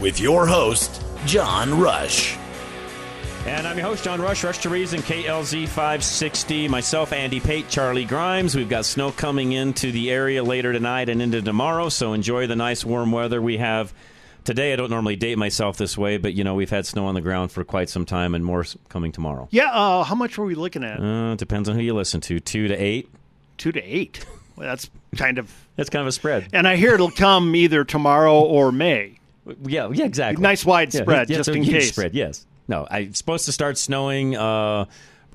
With your host, John Rush. And I'm your host, John Rush, Rush to Reason, KLZ 560. Myself, Andy Pate, Charlie Grimes. We've got snow coming into the area later tonight and into tomorrow, so enjoy the nice warm weather we have today. I don't normally date myself this way, but, you know, we've had snow on the ground for quite some time and more coming tomorrow. Yeah, uh, how much were we looking at? Uh, depends on who you listen to. Two to eight. Two to eight. Well, that's kind of. That's kind of a spread. And I hear it'll come either tomorrow or May. Yeah, yeah, exactly. Nice wide Yeah, spread, yeah, just in case. Spread, yes. No, I, it's supposed to start snowing uh,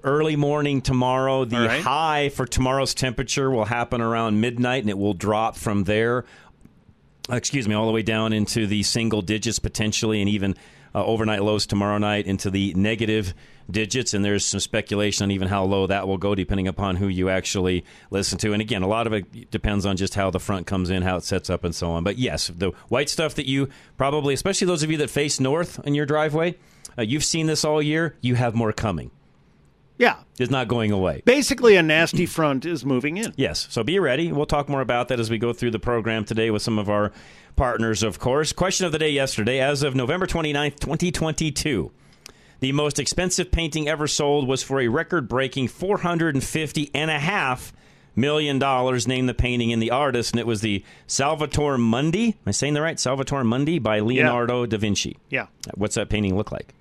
early morning tomorrow. The right. high for tomorrow's temperature will happen around midnight, and it will drop from there. Excuse me, all the way down into the single digits potentially, and even uh, overnight lows tomorrow night into the negative digits. And there's some speculation on even how low that will go, depending upon who you actually listen to. And again, a lot of it depends on just how the front comes in, how it sets up, and so on. But yes, the white stuff that you probably, especially those of you that face north in your driveway, uh, you've seen this all year. You have more coming. Yeah. It's not going away. Basically, a nasty front is moving in. Yes. So be ready. We'll talk more about that as we go through the program today with some of our partners, of course. Question of the day yesterday, as of November 29th, 2022. The most expensive painting ever sold was for a record breaking $450 and a half million dollars. Name the painting and the artist, and it was the Salvatore Mundi. Am I saying the right? Salvatore Mundi by Leonardo da Vinci. Yeah. What's that painting look like?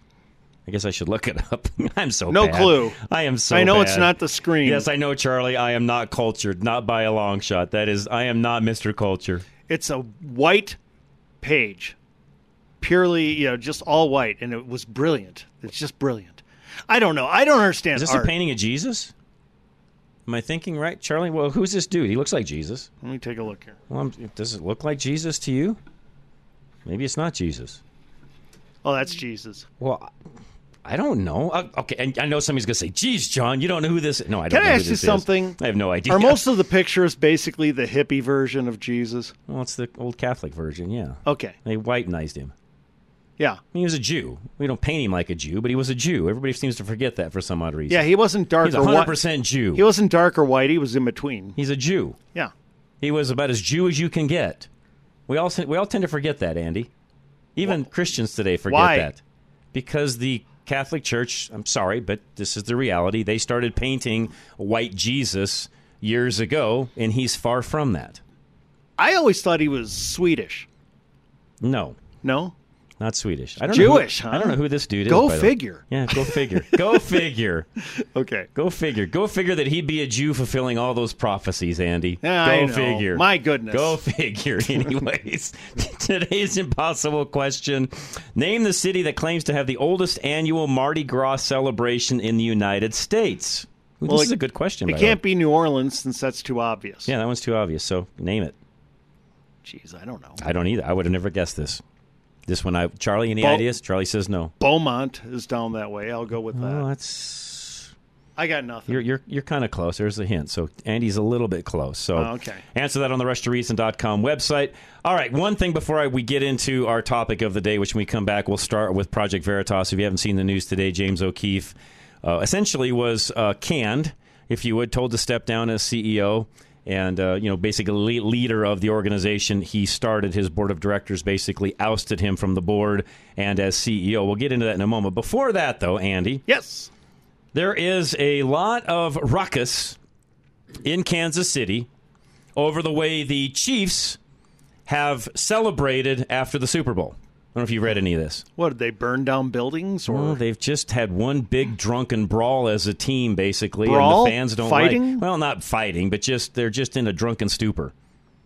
I guess I should look it up. I'm so No bad. clue. I am so I know it's not the screen. Yes, I know, Charlie. I am not cultured, not by a long shot. That is, I am not Mr. Culture. It's a white page, purely, you know, just all white, and it was brilliant. It's just brilliant. I don't know. I don't understand Is this art. a painting of Jesus? Am I thinking right, Charlie? Well, who's this dude? He looks like Jesus. Let me take a look here. Well, I'm, does it look like Jesus to you? Maybe it's not Jesus. Oh, that's Jesus. Well, I don't know. Uh, okay, and I know somebody's going to say, "Geez, John, you don't know who this." is. No, I don't. Can know I ask you this is. something? I have no idea. Are most of the pictures basically the hippie version of Jesus? Well, it's the old Catholic version. Yeah. Okay. They whitenized him. Yeah. He was a Jew. We don't paint him like a Jew, but he was a Jew. Everybody seems to forget that for some odd reason. Yeah, he wasn't dark He's or white. 100% Jew. He wasn't dark or white. He was in between. He's a Jew. Yeah. He was about as Jew as you can get. We all we all tend to forget that, Andy. Even Christians today forget Why? that because the Catholic Church. I'm sorry, but this is the reality. They started painting white Jesus years ago, and he's far from that. I always thought he was Swedish. No, No? Not Swedish. I don't know who- Jewish, huh? I don't know who this dude is. Go the way. figure. Yeah, go figure. go figure. Okay. Go figure. Go figure that he'd be a Jew fulfilling all those prophecies, Andy. Yeah, Go I know. figure. My goodness. Go figure. Anyways, today's impossible question: Name the city that claims to have the oldest annual Mardi Gras celebration in the United States. Ooh, Well, this is a good question. It can't be New Orleans since that's too obvious. Yeah, that one's too obvious. So name it. Jeez, I don't know. I don't either. I would have never guessed this. This one, I Charlie. Any Bo- ideas? Charlie says no. Beaumont is down that way. I'll go with that. Oh, that's I got nothing. You're you're you're kind of close. There's a hint. So Andy's a little bit close. So Oh, okay. answer that on the rushtoreason.com website. All right, one thing before I, we get into our topic of the day, which when we come back, we'll start with Project Veritas. If you haven't seen the news today, James O'Keefe uh, essentially was uh, canned, if you would, told to step down as CEO. And uh, you know, basically leader of the organization, he started his board of directors. Basically, ousted him from the board and as CEO. We'll get into that in a moment. Before that, though, Andy, yes, there is a lot of ruckus in Kansas City over the way the Chiefs have celebrated after the Super Bowl. I don't know if you read any of this. What did they burn down buildings or Well, they've just had one big drunken brawl as a team, basically, Brawl? and the fans don't Fighting? like. Well, not fighting, but just they're just in a drunken stupor.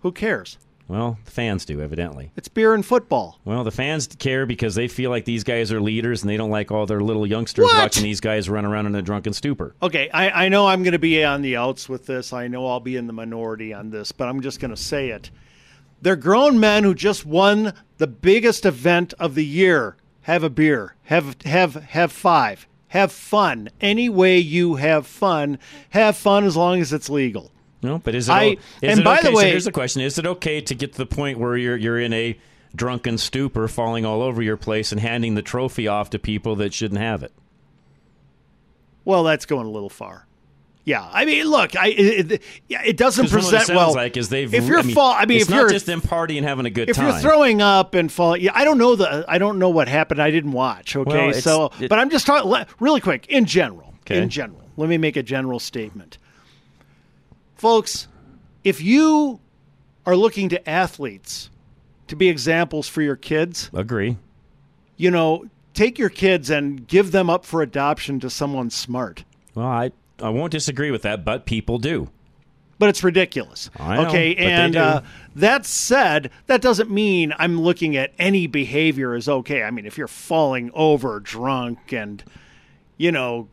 who cares? Well, the fans do, evidently. It's beer and football. Well, the fans care because they feel like these guys are leaders, and they don't like all their little youngsters What? watching these guys run around in a drunken stupor. Okay, I, I know I'm going to be on the outs with this. I know I'll be in the minority on this, but I'm just going to say it. They're grown men who just won the biggest event of the year. Have a beer. Have have have five. Have fun. Any way you have fun, have fun as long as it's legal. No, but is it? I- o- is and it by okay, the so way- here's the question: Is it okay to get to the point where you're you're in a drunken stupor, falling all over your place, and handing the trophy off to people that shouldn't have it? Well, that's going a little far. Yeah, I mean, look, I it, it, it doesn't it present sounds well. like is they've. if you're I mean, fall, I mean, it's if not you're just them partying and having a good time. if time. you're throwing up and falling, yeah, I don't know the I don't know what happened. I didn't watch. Okay, Well, so it- but I'm just talking really quick in general. Okay. In general, let me make a general statement, folks. If you are looking to athletes to be examples for your kids, Agree. you know, take your kids and give them up for adoption to someone smart. Well, I I won't disagree with that, but people do. but it's ridiculous. I know, okay, and uh, that said, that doesn't mean I'm looking at any behavior as okay. I mean, if you're falling over drunk and, you know,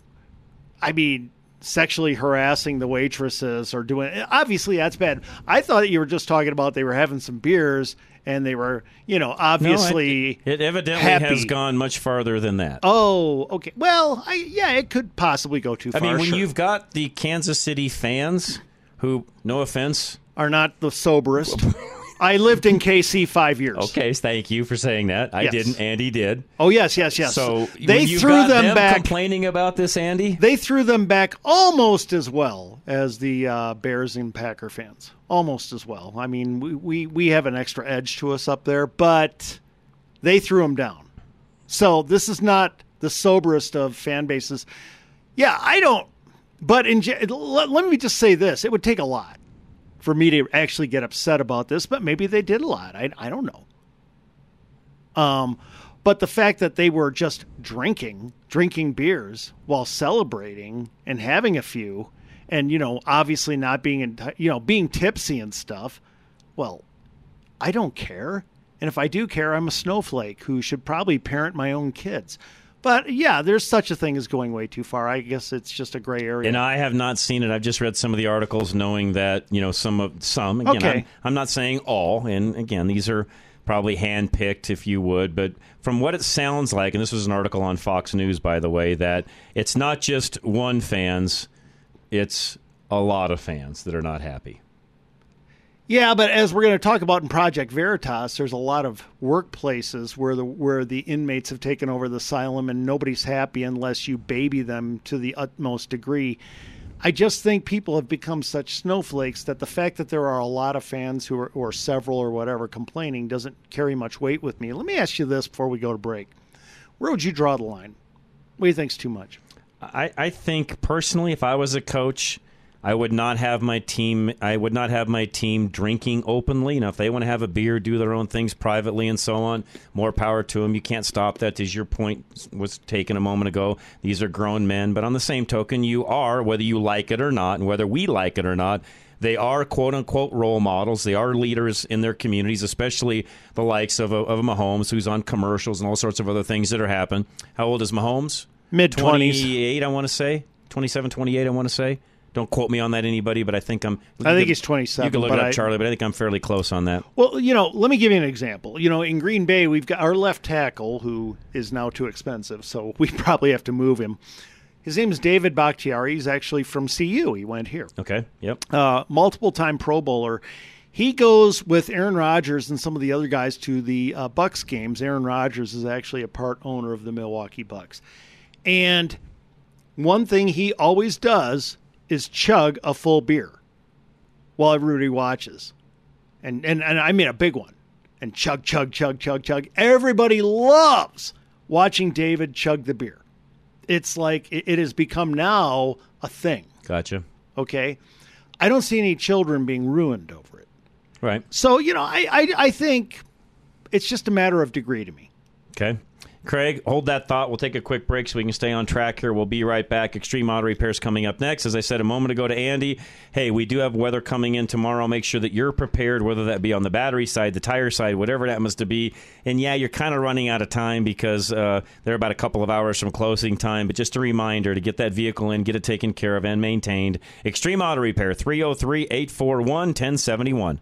I mean, sexually harassing the waitresses or doing obviously that's bad. I thought you were just talking about they were having some beers and they were, you know, No, obviously. it, it evidently happy. has gone much farther than that. Oh, okay. Well, I, yeah, it could possibly go too far. I mean, when sure. you've got the Kansas City fans who, no offense, are not the soberest. I lived in KC five years. okay, thank you for saying that. I Yes. didn't. Andy did. Oh yes, yes, yes. So they threw got them, back. complaining about this, Andy. they threw them back almost as well as the uh, Bears and Packer fans. Almost as well. I mean, we, we we have an extra edge to us up there, but they threw them down. So this is not the soberest of fan bases. Yeah, I don't. But in let, let me just say this: it would take a lot for me to actually get upset about this, but maybe they did a lot. I I don't know. Um, but the fact that they were just drinking, drinking beers while celebrating and having a few, and you know, obviously not being in, you know, being tipsy and stuff. Well, I don't care, and if I do care, I'm a snowflake who should probably parent my own kids. But yeah, there's such a thing as going way too far. I guess it's just a gray area. And I have not seen it. I've just read some of the articles, knowing that you know some of some. Again, Okay. I'm, I'm not saying all, and again, these are probably handpicked, if you would. But from what it sounds like, and this was an article on Fox News, by the way, that it's not just one fans, it's a lot of fans that are not happy. Yeah, but as we're going to talk about in Project Veritas, there's a lot of workplaces where the where the inmates have taken over the asylum and nobody's happy unless you baby them to the utmost degree. I just think people have become such snowflakes that the fact that there are a lot of fans who are or several or whatever complaining doesn't carry much weight with me. Let me ask you this before we go to break. Where would you draw the line? What do you think's too much? I, I think personally, if I was a coach, I would not have my team. I would not have my team drinking openly. Now, if they want to have a beer, do their own things privately, and so on, more power to them. You can't stop that. As your point was taken a moment ago, these are grown men. But on the same token, you are whether you like it or not, and whether we like it or not. They are quote unquote role models. They are leaders in their communities, especially the likes of a, of Mahomes, who's on commercials and all sorts of other things that are happening. How old is Mahomes? Mid-twenties. 28, I want to say. 27, 28, I want to say. Don't quote me on that, anybody, but I think I'm. I think you he's 27, You can look it up, I- Charlie, but I think I'm fairly close on that. Well, you know, let me give you an example. You know, in Green Bay, we've got our left tackle who is now too expensive, so we probably have to move him. His name is David Bakhtiari. He's actually from CU. He went here. Okay. Yep. Uh, multiple time Pro Bowler. He goes with Aaron Rodgers and some of the other guys to the uh, Bucks games. Aaron Rodgers is actually a part owner of the Milwaukee Bucks. And one thing he always does is chug a full beer while everybody watches. And, and, and I mean a big one. And chug, chug, chug, chug, chug. Everybody loves watching David chug the beer. It's like it, it has become now a thing. Gotcha. Okay. I don't see any children being ruined over it. Right. So, you know, I, I, I think it's just a matter of degree to me. Okay. Craig, hold that thought. We'll take a quick break so we can stay on track here. We'll be right back. Extreme Auto Repairs coming up next. As I said a moment ago to Andy, hey, we do have weather coming in tomorrow. Make sure that you're prepared, whether that be on the battery side, the tire side, whatever it happens to be. And yeah, you're kind of running out of time because uh, they're about a couple of hours from closing time. But just a reminder to get that vehicle in, get it taken care of and maintained. Extreme Auto Repair, 303 841 1071.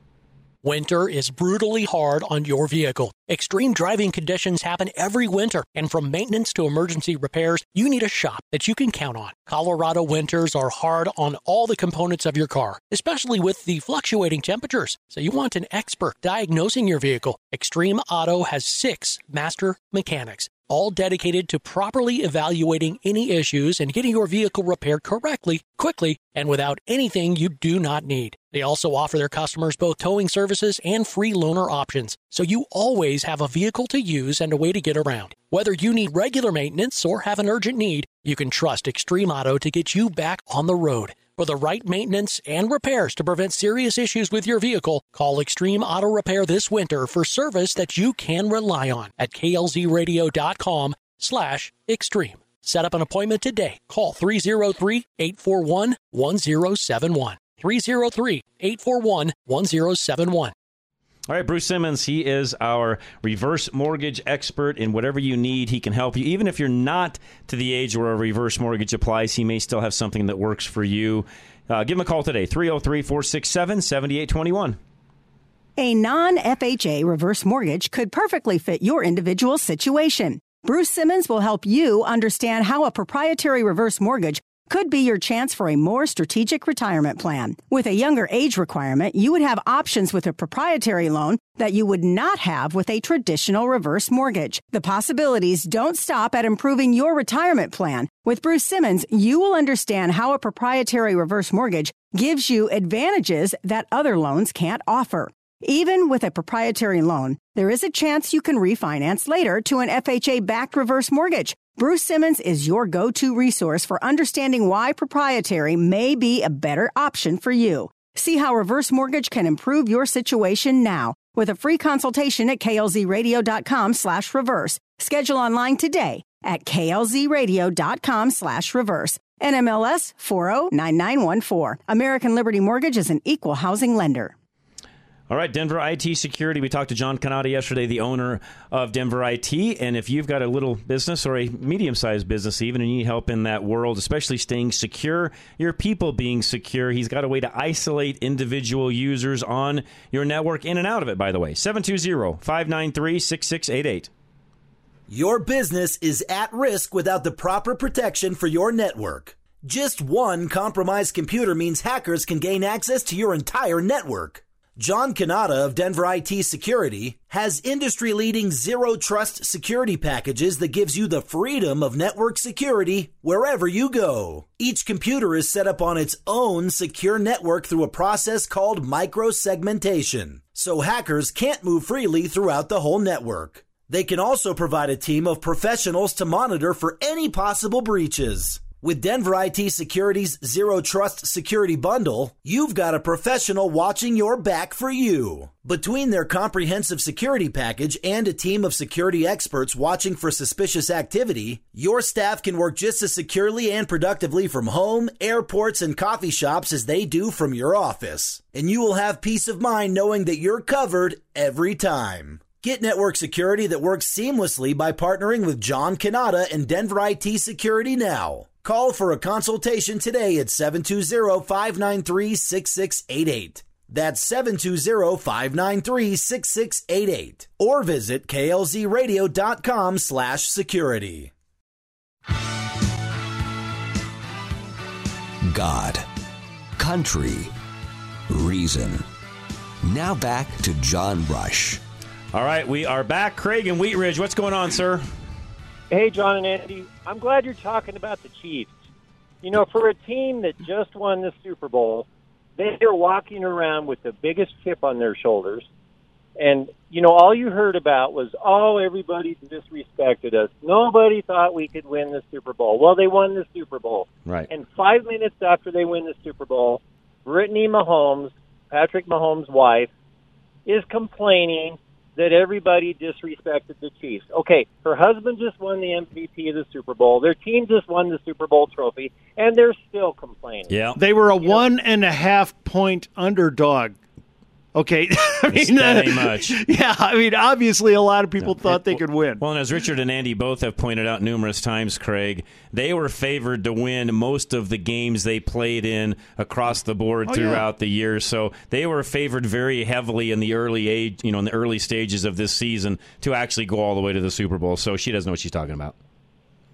Winter is brutally hard on your vehicle. Extreme driving conditions happen every winter, and from maintenance to emergency repairs, you need a shop that you can count on. Colorado winters are hard on all the components of your car, especially with the fluctuating temperatures. So you want an expert diagnosing your vehicle. Extreme Auto has six master mechanics all dedicated to properly evaluating any issues and getting your vehicle repaired correctly, quickly, and without anything you do not need. They also offer their customers both towing services and free loaner options, so you always have a vehicle to use and a way to get around. Whether you need regular maintenance or have an urgent need, you can trust Extreme Auto to get you back on the road. For the right maintenance and repairs to prevent serious issues with your vehicle, call Extreme Auto Repair this winter for service that you can rely on at klzradio.com slash extreme. Set up an appointment today. Call 303-841-1071. 303-841-1071. All right, Bruce Simmons, he is our reverse mortgage expert, and whatever you need, he can help you. Even if you're not to the age where a reverse mortgage applies, he may still have something that works for you. Uh, give him a call today, 303 467 7821. A non FHA reverse mortgage could perfectly fit your individual situation. Bruce Simmons will help you understand how a proprietary reverse mortgage could be your chance for a more strategic retirement plan. With a younger age requirement, you would have options with a proprietary loan that you would not have with a traditional reverse mortgage. The possibilities don't stop at improving your retirement plan. With Bruce Simmons, you will understand how a proprietary reverse mortgage gives you advantages that other loans can't offer. Even with a proprietary loan, there is a chance you can refinance later to an FHA backed reverse mortgage. Bruce Simmons is your go to resource for understanding why proprietary may be a better option for you. See how reverse mortgage can improve your situation now with a free consultation at klzradio.com slash reverse. Schedule online today at klzradio.com slash reverse. NMLS 409914. American Liberty Mortgage is an equal housing lender. All right, Denver IT Security. We talked to John Canada yesterday, the owner of Denver IT. And if you've got a little business or a medium sized business, even, and you need help in that world, especially staying secure, your people being secure, he's got a way to isolate individual users on your network in and out of it, by the way. 720 593 6688. Your business is at risk without the proper protection for your network. Just one compromised computer means hackers can gain access to your entire network. John Canada of Denver IT Security has industry leading zero trust security packages that gives you the freedom of network security wherever you go. Each computer is set up on its own secure network through a process called microsegmentation, so hackers can't move freely throughout the whole network. They can also provide a team of professionals to monitor for any possible breaches. With Denver IT Security's Zero Trust Security Bundle, you've got a professional watching your back for you. Between their comprehensive security package and a team of security experts watching for suspicious activity, your staff can work just as securely and productively from home, airports, and coffee shops as they do from your office. And you will have peace of mind knowing that you're covered every time. Get network security that works seamlessly by partnering with John Canada and Denver IT Security now. Call for a consultation today at 720-593-6688. That's 720-593-6688. Or visit klzradio.com slash security. God, country, reason. Now back to John Rush. All right, we are back. Craig and Wheat Ridge, what's going on, sir? Hey, John and Andy. I'm glad you're talking about the Chiefs. You know, for a team that just won the Super Bowl, they're walking around with the biggest chip on their shoulders. And, you know, all you heard about was, oh, everybody disrespected us. Nobody thought we could win the Super Bowl. Well, they won the Super Bowl. Right. And five minutes after they win the Super Bowl, Brittany Mahomes, Patrick Mahomes' wife, is complaining that everybody disrespected the Chiefs. Okay, her husband just won the MVP of the Super Bowl. Their team just won the Super Bowl trophy, and they're still complaining. Yeah. They were a one and a half point underdog. Okay, I mean that ain't much. Yeah, I mean obviously a lot of people thought they could win. Well, and as Richard and Andy both have pointed out numerous times, Craig, they were favored to win most of the games they played in across the board Oh, yeah. throughout the year. So they were favored very heavily in the early age, you know, in the early stages of this season to actually go all the way to the Super Bowl. So she doesn't know what she's talking about.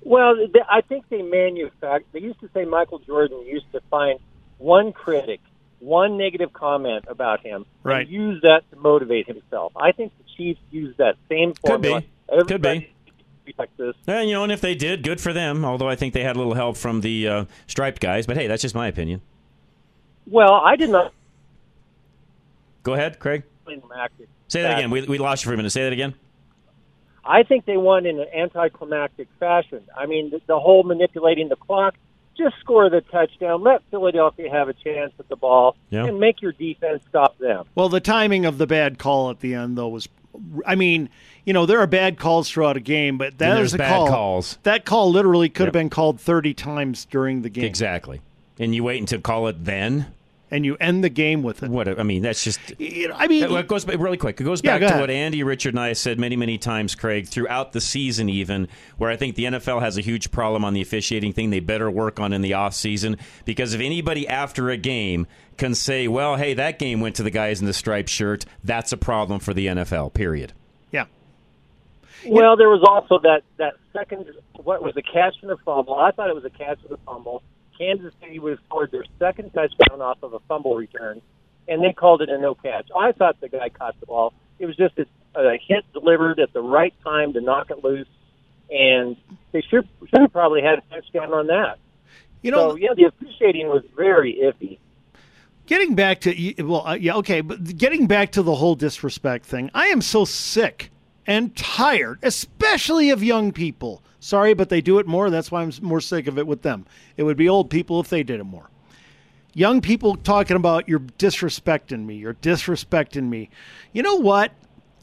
Well, I think they manufacture. They used to say Michael Jordan used to find one critic, one negative comment about him, Right. and use that to motivate himself. I think the Chiefs use that same formula. Could be. formula. Could be. Everybody this. And you know, and if they did, good for them. Although I think they had a little help from the uh, striped guys. But hey, that's just my opinion. Well, I did not. Go ahead, Craig. Say that again. We, we lost you for a minute. Say that again. I think they won in an anticlimactic fashion. I mean, the, the whole manipulating the clock. Just score the touchdown. Let Philadelphia have a chance at the ball, Yeah. and make your defense stop them. Well, the timing of the bad call at the end, though, was. I mean, you know, there are bad calls throughout a game, but that And is there's a bad call. calls. That call literally could Yep. have been called 30 times during the game. Exactly. And you wait until call it then. And you end the game with it. What I mean, that's just. I mean, it goes really quick. It goes Yeah, back go to what Andy, Richard, and I said many, many times, Craig, throughout the season, even where I think the NFL has a huge problem on the officiating thing. They better work on in the off season because if anybody after a game can say, "Well, hey, that game went to the guys in the striped shirt," that's a problem for the NFL. Period. Yeah. Well, there was also that that second. What was a catch and the fumble? I thought it was a catch and the fumble. Kansas City would have scored their second touchdown off of a fumble return, and they called it a no catch. I thought the guy caught the ball. It was just a, a hit delivered at the right time to knock it loose, and they should should have probably had a touchdown on that. You know, so yeah, the officiating was very iffy. Getting back to well, uh, yeah, okay, but getting back to the whole disrespect thing, I am so sick and tired, especially of young people. Sorry, but they do it more. That's why I'm more sick of it with them. It would be old people if they did it more. Young people talking about you're disrespecting me, you're disrespecting me. You know what?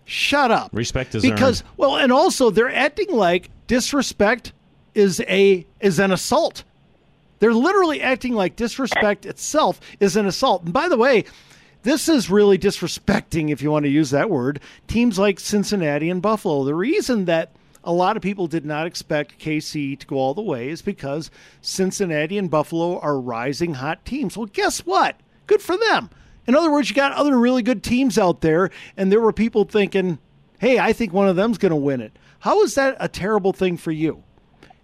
Shut up. Respect is because earned. well, and also they're acting like disrespect is a is an assault. They're literally acting like disrespect itself is an assault. And by the way, this is really disrespecting, if you want to use that word, teams like Cincinnati and Buffalo. The reason that a lot of people did not expect KC to go all the way is because Cincinnati and Buffalo are rising hot teams. Well, guess what? Good for them. In other words, you got other really good teams out there, and there were people thinking, hey, I think one of them's going to win it. How is that a terrible thing for you?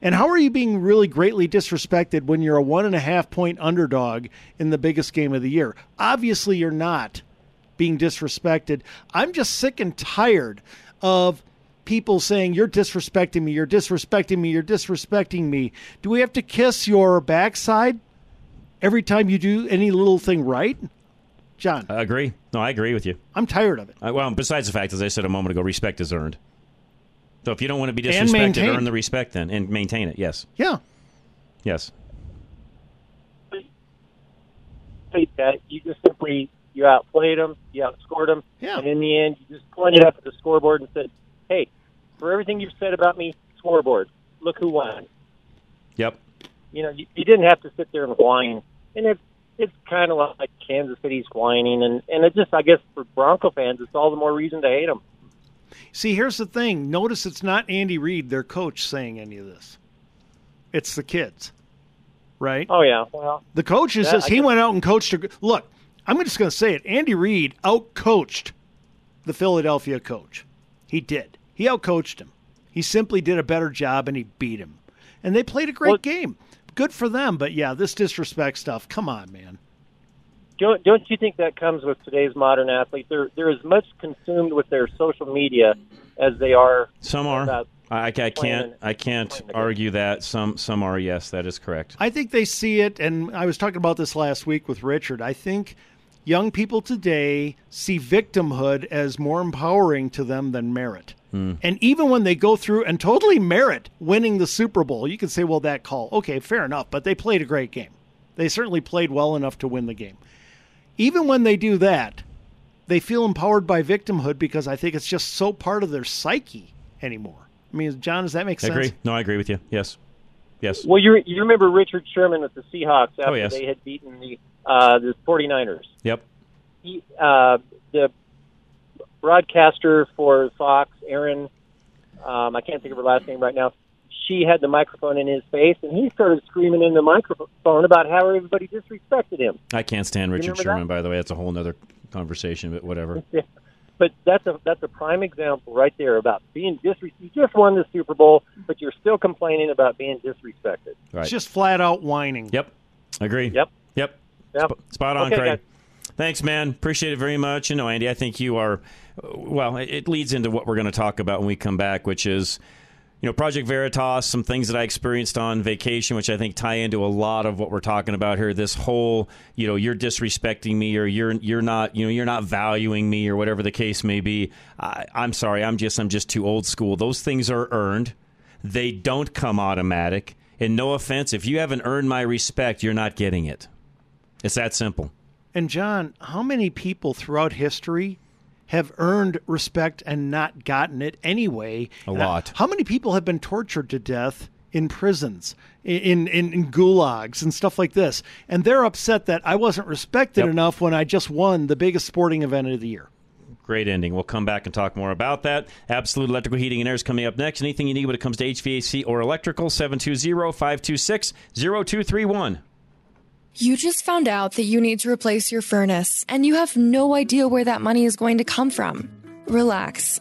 And how are you being really greatly disrespected when you're a one and a half point underdog in the biggest game of the year? Obviously, you're not being disrespected. I'm just sick and tired of people saying, You're disrespecting me, you're disrespecting me, you're disrespecting me. Do we have to kiss your backside every time you do any little thing right? John, I agree. No, I agree with you. I'm tired of it. Uh, well, besides the fact, as I said a moment ago, respect is earned. So if you don't want to be disrespected, earn the respect then and maintain it. Yes. Yeah. Yes. State that you just simply you outplayed them, you outscored them, yeah. and in the end, you just pointed up at the scoreboard and said, "Hey, for everything you've said about me, scoreboard, look who won." Yep. You know, you, you didn't have to sit there and whine, and it's it's kind of like Kansas City's whining, and and it just I guess for Bronco fans, it's all the more reason to hate them. See, here's the thing. Notice it's not Andy Reid, their coach, saying any of this. It's the kids, right? Oh yeah, well, The coach is just he went out and coached. A, look, I'm just going to say it. Andy Reid outcoached the Philadelphia coach. He did. He outcoached him. He simply did a better job and he beat him. And they played a great game. Good for them. But yeah, this disrespect stuff. Come on, man. Don't don't you think that comes with today's modern athlete? They're they're as much consumed with their social media as they are. Some are. about I, I can't. playing- I can't argue that. Some. Some are. Yes, that is correct. I think they see it, and I was talking about this last week with Richard. I think young people today see victimhood as more empowering to them than merit. Hmm. And even when they go through and totally merit winning the Super Bowl, you can say, well, that call, okay, fair enough, but they played a great game. They certainly played well enough to win the game. Even when they do that, they feel empowered by victimhood because I think it's just so part of their psyche anymore. I mean, John, does that make I sense? agree. No, I agree with you. Yes. Yes. Well, you you remember Richard Sherman with the Seahawks after Oh, yes. they had beaten the uh, the 49ers. Yep. He, uh, the broadcaster for Fox, Erin, um, I can't think of her last name right now. She had the microphone in his face, and he started screaming in the microphone about how everybody disrespected him. I can't stand Richard remember Sherman, by the way. That's a whole other conversation, but whatever. Yeah. But that's a that's a prime example right there about being disrespected. You just won the Super Bowl, but you're still complaining about being disrespected. Right. It's just flat out whining. Yep. Agree. Yep. Yep. Yep. Sp- spot on, Okay, Craig. guys. Thanks, man. Appreciate it very much. You know, Andy, I think you are. Well, it- it leads into what we're going to talk about when we come back, which is, you know, Project Veritas, some things that I experienced on vacation, which I think tie into a lot of what we're talking about here. This whole, you know, you're disrespecting me, or you're you're not, you know, you're not valuing me, or whatever the case may be. I, I'm sorry, I'm just I'm just too old school. Those things are earned. They don't come automatic. And no offense, if you haven't earned my respect, you're not getting it. It's that simple. And John, how many people throughout history have earned respect and not gotten it anyway? A And lot. How many people have been tortured to death in prisons, in, in, in gulags and stuff like this? And they're upset that I wasn't respected Yep. enough when I just won the biggest sporting event of the year. Great ending. We'll come back and talk more about that. Absolute Electrical Heating and Air is coming up next. Anything you need when it comes to HVAC or electrical, 720 526 0231. You just found out that you need to replace your furnace and you have no idea where that money is going to come from. Relax.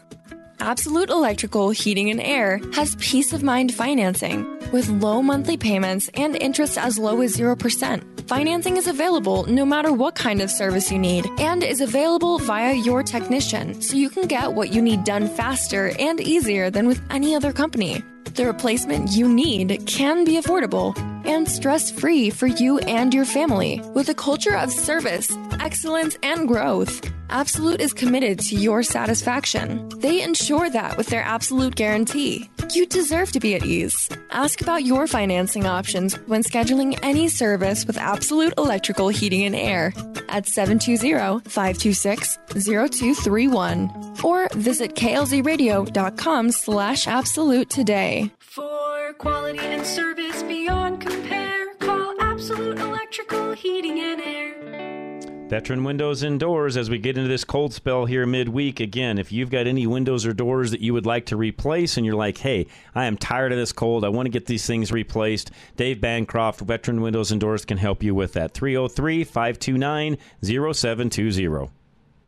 Absolute Electrical Heating and Air has peace of mind financing with low monthly payments and interest as low as 0%. Financing is available no matter what kind of service you need and is available via your technician so you can get what you need done faster and easier than with any other company. The replacement you need can be affordable and stress free for you and your family. With a culture of service, excellence, and growth, Absolute is committed to your satisfaction. They ensure that with their Absolute Guarantee. You deserve to be at ease. Ask about your financing options when scheduling any service with Absolute Electrical Heating and Air at 720-526-0231 or visit klzradio.com slash absolute today. For quality and service beyond compare, call Absolute Electrical Heating and Air. Veteran Windows and Doors, as we get into this cold spell here midweek, again, if you've got any windows or doors that you would like to replace and you're like, hey, I am tired of this cold, I want to get these things replaced, Dave Bancroft, Veteran Windows and Doors, can help you with that. 303 529 0720.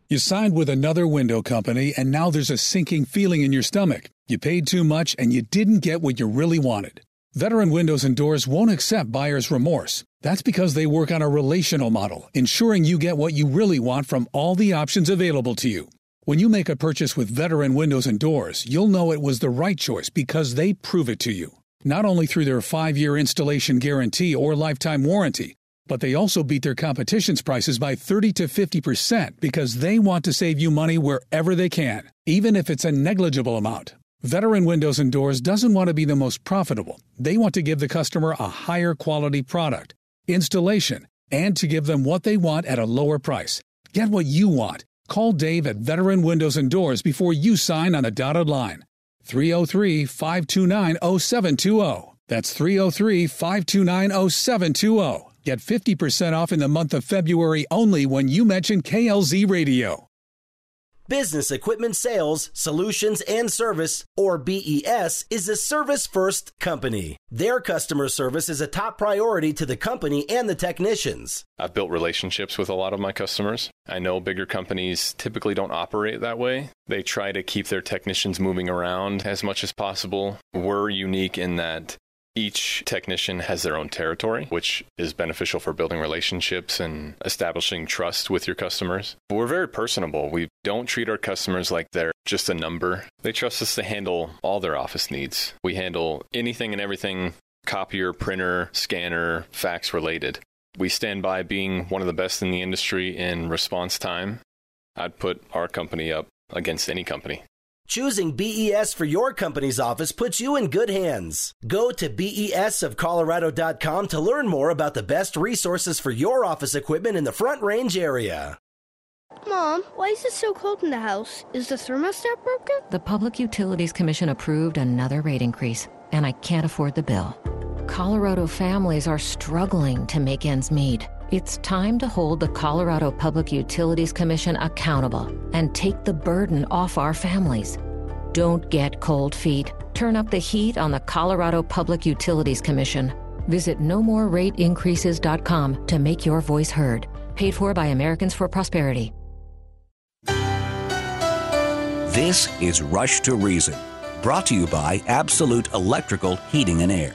You signed with another window company, and now there's a sinking feeling in your stomach. You paid too much, and you didn't get what you really wanted. Veteran Windows and Doors won't accept buyer's remorse. That's because they work on a relational model, ensuring you get what you really want from all the options available to you. When you make a purchase with Veteran Windows and Doors, you'll know it was the right choice because they prove it to you. Not only through their five year installation guarantee or lifetime warranty, but they also beat their competition's prices by 30 to 50% because they want to save you money wherever they can, even if it's a negligible amount. Veteran Windows and Doors doesn't want to be the most profitable. They want to give the customer a higher quality product, installation, and to give them what they want at a lower price. Get what you want. Call Dave at Veteran Windows and Doors before you sign on the dotted line. 303 529 0720. That's 303 529 0720. Get 50% off in the month of February only when you mention KLZ Radio. Business Equipment Sales, Solutions and Service, or BES, is a service first company. Their customer service is a top priority to the company and the technicians. I've built relationships with a lot of my customers. I know bigger companies typically don't operate that way. They try to keep their technicians moving around as much as possible. We're unique in that each technician has their own territory, which is beneficial for building relationships and establishing trust with your customers. We're very personable. We don't treat our customers like they're just a number. They trust us to handle all their office needs. We handle anything and everything copier, printer, scanner, fax related. We stand by being one of the best in the industry in response time. I'd put our company up against any company. Choosing BES for your company's office puts you in good hands. Go to E besofcolorado.com to learn more about the best resources for your office equipment in the Front Range area. Mom, why is it so cold in the house? Is the thermostat broken? The Public Utilities Commission approved another rate increase, and I can't afford the bill. Colorado families are struggling to make ends meet. It's time to hold the Colorado Public Utilities Commission accountable and take the burden off our families. Don't get cold feet. Turn up the heat on the Colorado Public Utilities Commission. Visit nomorerateincreases.com to make your voice heard. Paid for by Americans for Prosperity. This is Rush to Reason, brought to you by Absolute Electrical Heating and Air.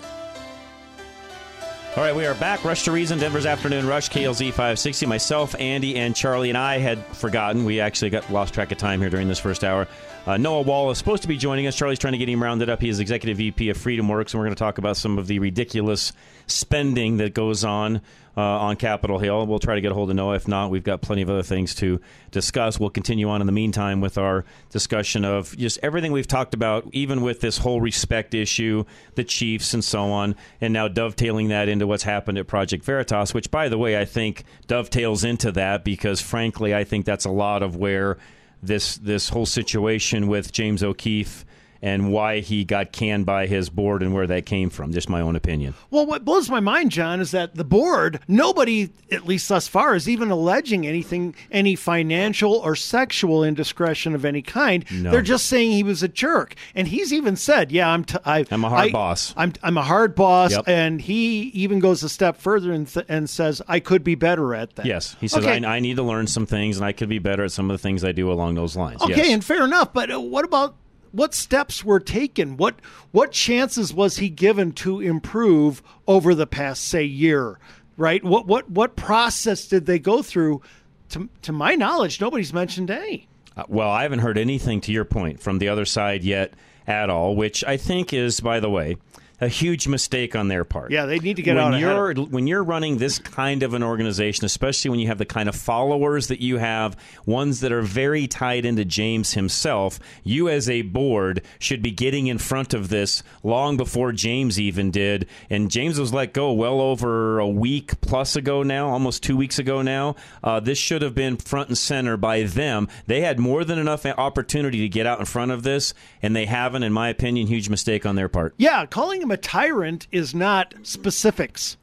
All right, we are back. Rush to Reason, Denver's Afternoon Rush, KLZ 560. Myself, Andy, and Charlie and I had forgotten. We actually got lost track of time here during this first hour. Uh, Noah Wall is supposed to be joining us. Charlie's trying to get him rounded up. He is Executive VP of Freedom Works, and we're going to talk about some of the ridiculous spending that goes on uh, on Capitol Hill. We'll try to get a hold of Noah. If not, we've got plenty of other things to discuss. We'll continue on in the meantime with our discussion of just everything we've talked about, even with this whole respect issue, the Chiefs, and so on, and now dovetailing that into what's happened at Project Veritas, which, by the way, I think dovetails into that because, frankly, I think that's a lot of where this this whole situation with James O'Keefe and why he got canned by his board and where that came from. Just my own opinion. Well, what blows my mind, John, is that the board, nobody, at least thus far, is even alleging anything, any financial or sexual indiscretion of any kind. No. They're just saying he was a jerk, and he's even said, "Yeah, I'm, t- I, I'm a hard I- boss." I'm, I'm a hard boss," Yep. and he even goes a step further and, th- and says, "I could be better at that." Yes, he says Okay. I, I need to learn some things, and I could be better at some of the things I do along those lines. Okay, yes. and fair enough, but uh, what about what steps were taken? What what chances was he given to improve over the past say year? Right? What what what process did they go through? To to my knowledge, nobody's mentioned any. Uh, well, I haven't heard anything to your point from the other side yet at all, which I think is, by the way, a huge mistake on their part. Yeah, they need to get when out ahead you're of when you're running this kind of an organization, especially when you have the kind of followers that you have, ones that are very tied into James himself, you as a board should be getting in front of this long before James even did. And James was let go well over a week plus ago now, almost two weeks ago now. Uh, this should have been front and center by them. They had more than enough opportunity to get out in front of this, and they haven't. In my opinion, huge mistake on their part. Yeah, calling him a tyrant is not specifics.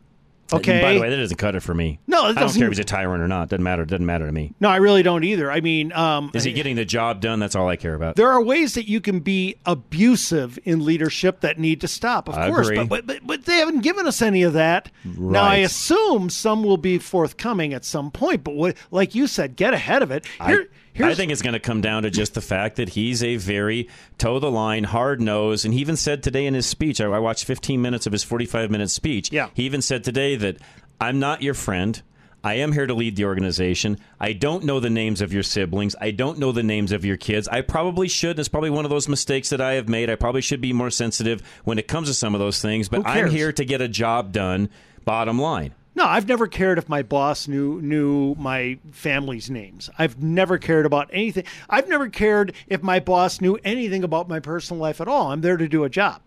Okay. By the way, that doesn't cut it for me. No, it I don't care if he's a tyrant or not. Doesn't matter. Doesn't matter to me. no, I really don't either. I mean, um, Is he getting the job done? That's all I care about. There are ways that you can be abusive in leadership that need to stop, of I course, agree. but, but but they haven't given us any of that. Now I assume some will be forthcoming at some point, but what, like you said, get ahead of it. Here, I, I think it's going to come down to just the fact that he's a very toe the line, hard nose, and he even said today in his speech. I, I watched 15 minutes of his 45 minute speech. Yeah, he even said today that I'm not your friend. I am here to lead the organization. I don't know the names of your siblings. I don't know the names of your kids. I probably should. and It's probably one of those mistakes that I have made. I probably should be more sensitive when it comes to some of those things. But I'm here to get a job done. Bottom line. No, I've never cared if my boss knew knew my family's names. I've never cared about anything. I've never cared if my boss knew anything about my personal life at all. I'm there to do a job.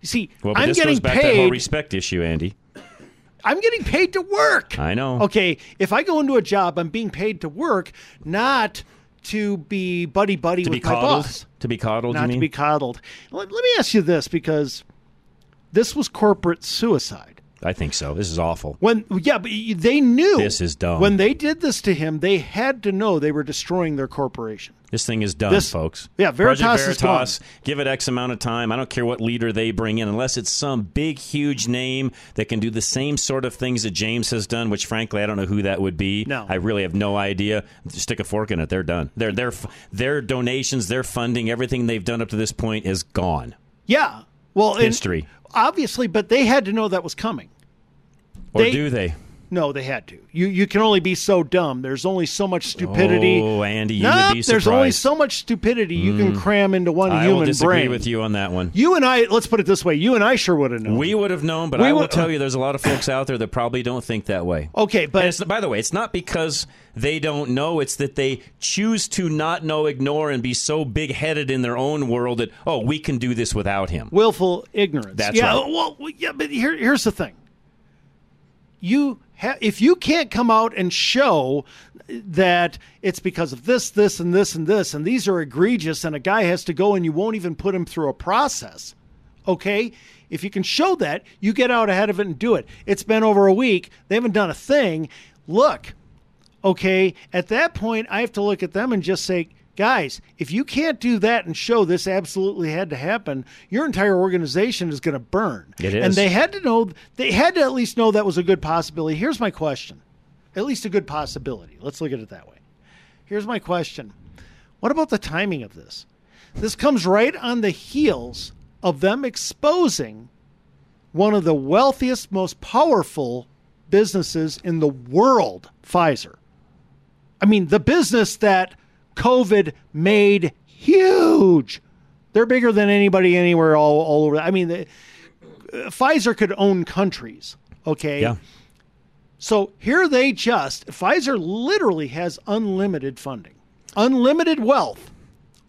You see, Well, but I'm this getting goes back to that whole paid. respect issue, Andy. I'm getting paid to work. I know. Okay, if I go into a job, I'm being paid to work, not to be buddy buddy To with be my coddled? boss. To be coddled, not to mean? be coddled. Let, let me ask you this, because this was corporate suicide. I think so. This is awful. When yeah, but they knew This is dumb. When they did this to him, they had to know they were destroying their corporation. This thing is done, This- folks. yeah, Veritas Project is Veritas, give it X amount of time. I don't care what leader they bring in, unless it's some big, huge name that can do the same sort of things that James has done. Which, frankly, I don't know who that would be. No. I really have no idea. Stick a fork in it. They're done. Their their their donations, their funding, everything they've done up to this point is gone. Yeah, well, and History. obviously, but they had to know that was coming. Or They- do they? No, they had to. You you can only be so dumb. There's only so much stupidity. Oh, Andy, you Nope, would be surprised. There's only so much stupidity you can Mm. cram into one I human will disagree brain. with you on that one. You and I, let's put it this way: you and I sure would have known. We would have known, but We I will would- tell you, there's a lot of folks out there that probably don't think that way. Okay, but by the way, it's not because they don't know; it's that they choose to not know, ignore, and be so big-headed in their own world that oh, we can do this without him. willful ignorance. That's yeah, right. Well, yeah, but here, here's the thing. You ha- if you can't come out and show that it's because of this, this, and this, and this, and these are egregious, and a guy has to go and you won't even put him through a process, okay? If you can show that, you get out ahead of it and do it. It's been over a week. They haven't done a thing. Look, okay, at that point, I have to look at them and just say, guys, if you can't do that and show this absolutely had to happen, your entire organization is going to burn. It is. And they had to know, they had to at least know that was a good possibility. Here's my question at least a good possibility. Let's look at it that way. Here's my question What about the timing of this? This comes right on the heels of them exposing one of the wealthiest, most powerful businesses in the world, Pfizer. I mean, the business that COVID made huge. They're bigger than anybody anywhere all, all over. I mean, the, uh, Pfizer could own countries. Okay. Yeah. So here they just, Pfizer literally has unlimited funding, unlimited wealth,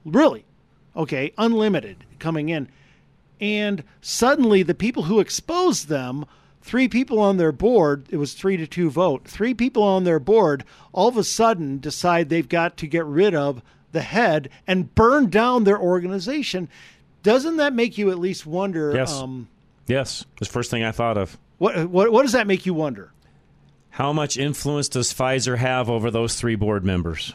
really. Okay. Unlimited coming in. And suddenly the people who exposed them, three people on their board, it was three to two vote, three people on their board all of a sudden decide they've got to get rid of the head and burn down their organization. Doesn't that make you at least wonder? Yes. Um, Yes, the first thing I thought of. what, what, what does that make you wonder? How much influence does Pfizer have over those three board members?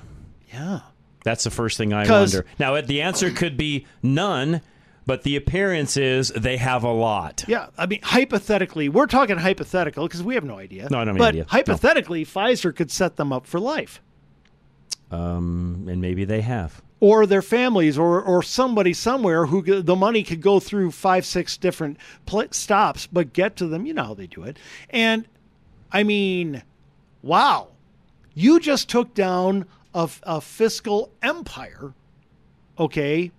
Yeah. That's the first thing I wonder. Now, the answer could be none, but the appearance is they have a lot. Yeah, I mean, hypothetically, we're talking hypothetical because we have no idea. No, I don't have any but idea. No. hypothetically, Pfizer could set them up for life, Um, and maybe they have. or their families, or or somebody somewhere who the money could go through five, six different pl- stops, but get to them. You know how they do it. And I mean, wow, you just took down a, a fiscal empire, okay,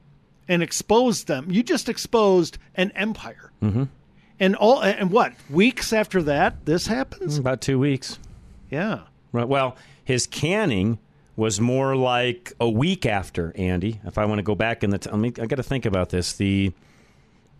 and exposed them. You just exposed an empire. Mm-hmm. And all and what weeks after that this happens? About two weeks. Yeah. Right. Well, his canning was more like a week after Andy. If I want to go back in the, t- I mean, I got to think about this. The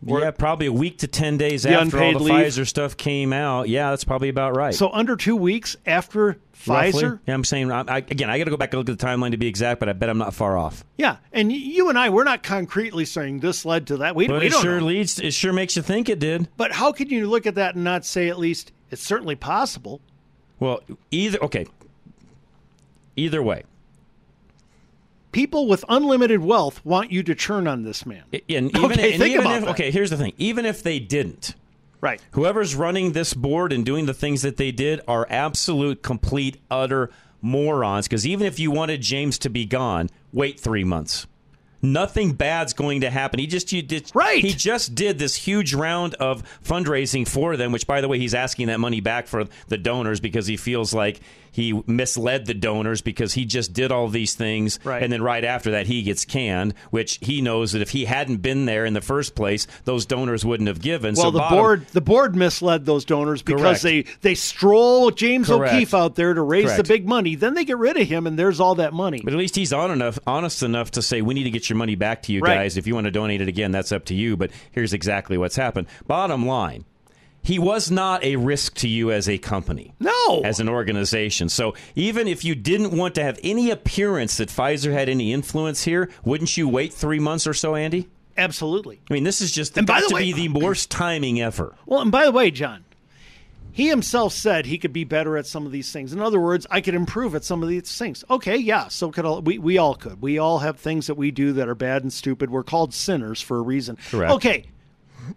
yeah, probably a week to ten days The after all the leave? Pfizer stuff came out. Yeah, that's probably about right. So under two weeks after Roughly. Pfizer. Yeah, I'm saying I, I, again. I got to go back and look at the timeline to be exact, but I bet I'm not far off. Yeah, and you and I, we're not concretely saying this led to that. We, but we it don't sure know. leads. It sure makes you think it did. But how can you look at that and not say at least it's certainly possible? Well, either okay. Either way, People with unlimited wealth want you to churn on this man. and even, Okay, and think even about if, that. okay, here's the thing. Even if they didn't, Right. Whoever's running this board and doing the things that they did are absolute, complete, utter morons. Because even if you wanted James to be gone, wait three months. Nothing bad's going to happen. He just you did right. He just did this huge round of fundraising for them. Which, by the way, he's asking that money back for the donors because he feels like he misled the donors because he just did all these things, Right. and then right after that he gets canned. Which he knows that if he hadn't been there in the first place, those donors wouldn't have given. Well, so the bottom- board the board misled those donors because Correct. they they stroll James Correct. O'Keefe out there to raise Correct. the big money. Then they get rid of him, and there's all that money. But at least he's on enough, honest enough to say, we need to get your money back to you Right. guys. If you want to donate it again, that's up to you. But here's exactly what's happened. Bottom line, he was not a risk to you as a company. No. As an organization. So even if you didn't want to have any appearance that Pfizer had any influence here, wouldn't you wait three months or so, Andy? Absolutely. I mean, this is just And by the to way- be the worst timing ever. Well, and by the way, John, he himself said he could be better at some of these things. In other words, I could improve at some of these things. Okay, yeah, so could all, we. We all could. We all have things that we do that are bad and stupid. We're called sinners for a reason. Correct. Okay,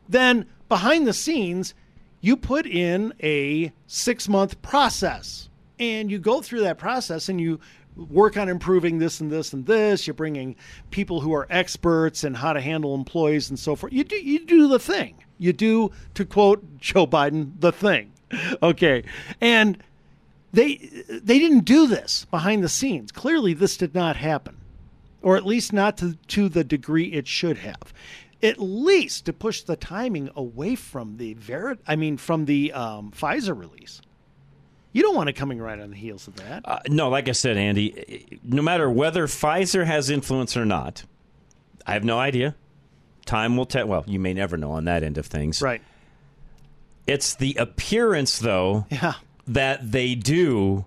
then behind the scenes, you put in a six month process, and you go through that process, and you work on improving this and this and this. You're bringing people who are experts in how to handle employees and so forth. You do you do the thing. You do, to quote Joe Biden, the thing. Okay, and they they didn't do this behind the scenes. Clearly, this did not happen, or at least not to to the degree it should have. At least to push the timing away from the Verit, I mean, from the um, Pfizer release. You don't want it coming right on the heels of that. Uh, no, like I said, Andy, no matter whether Pfizer has influence or not, I have no idea. Time will tell. Well, you may never know on that end of things. Right. It's the appearance, though, Yeah. that they do.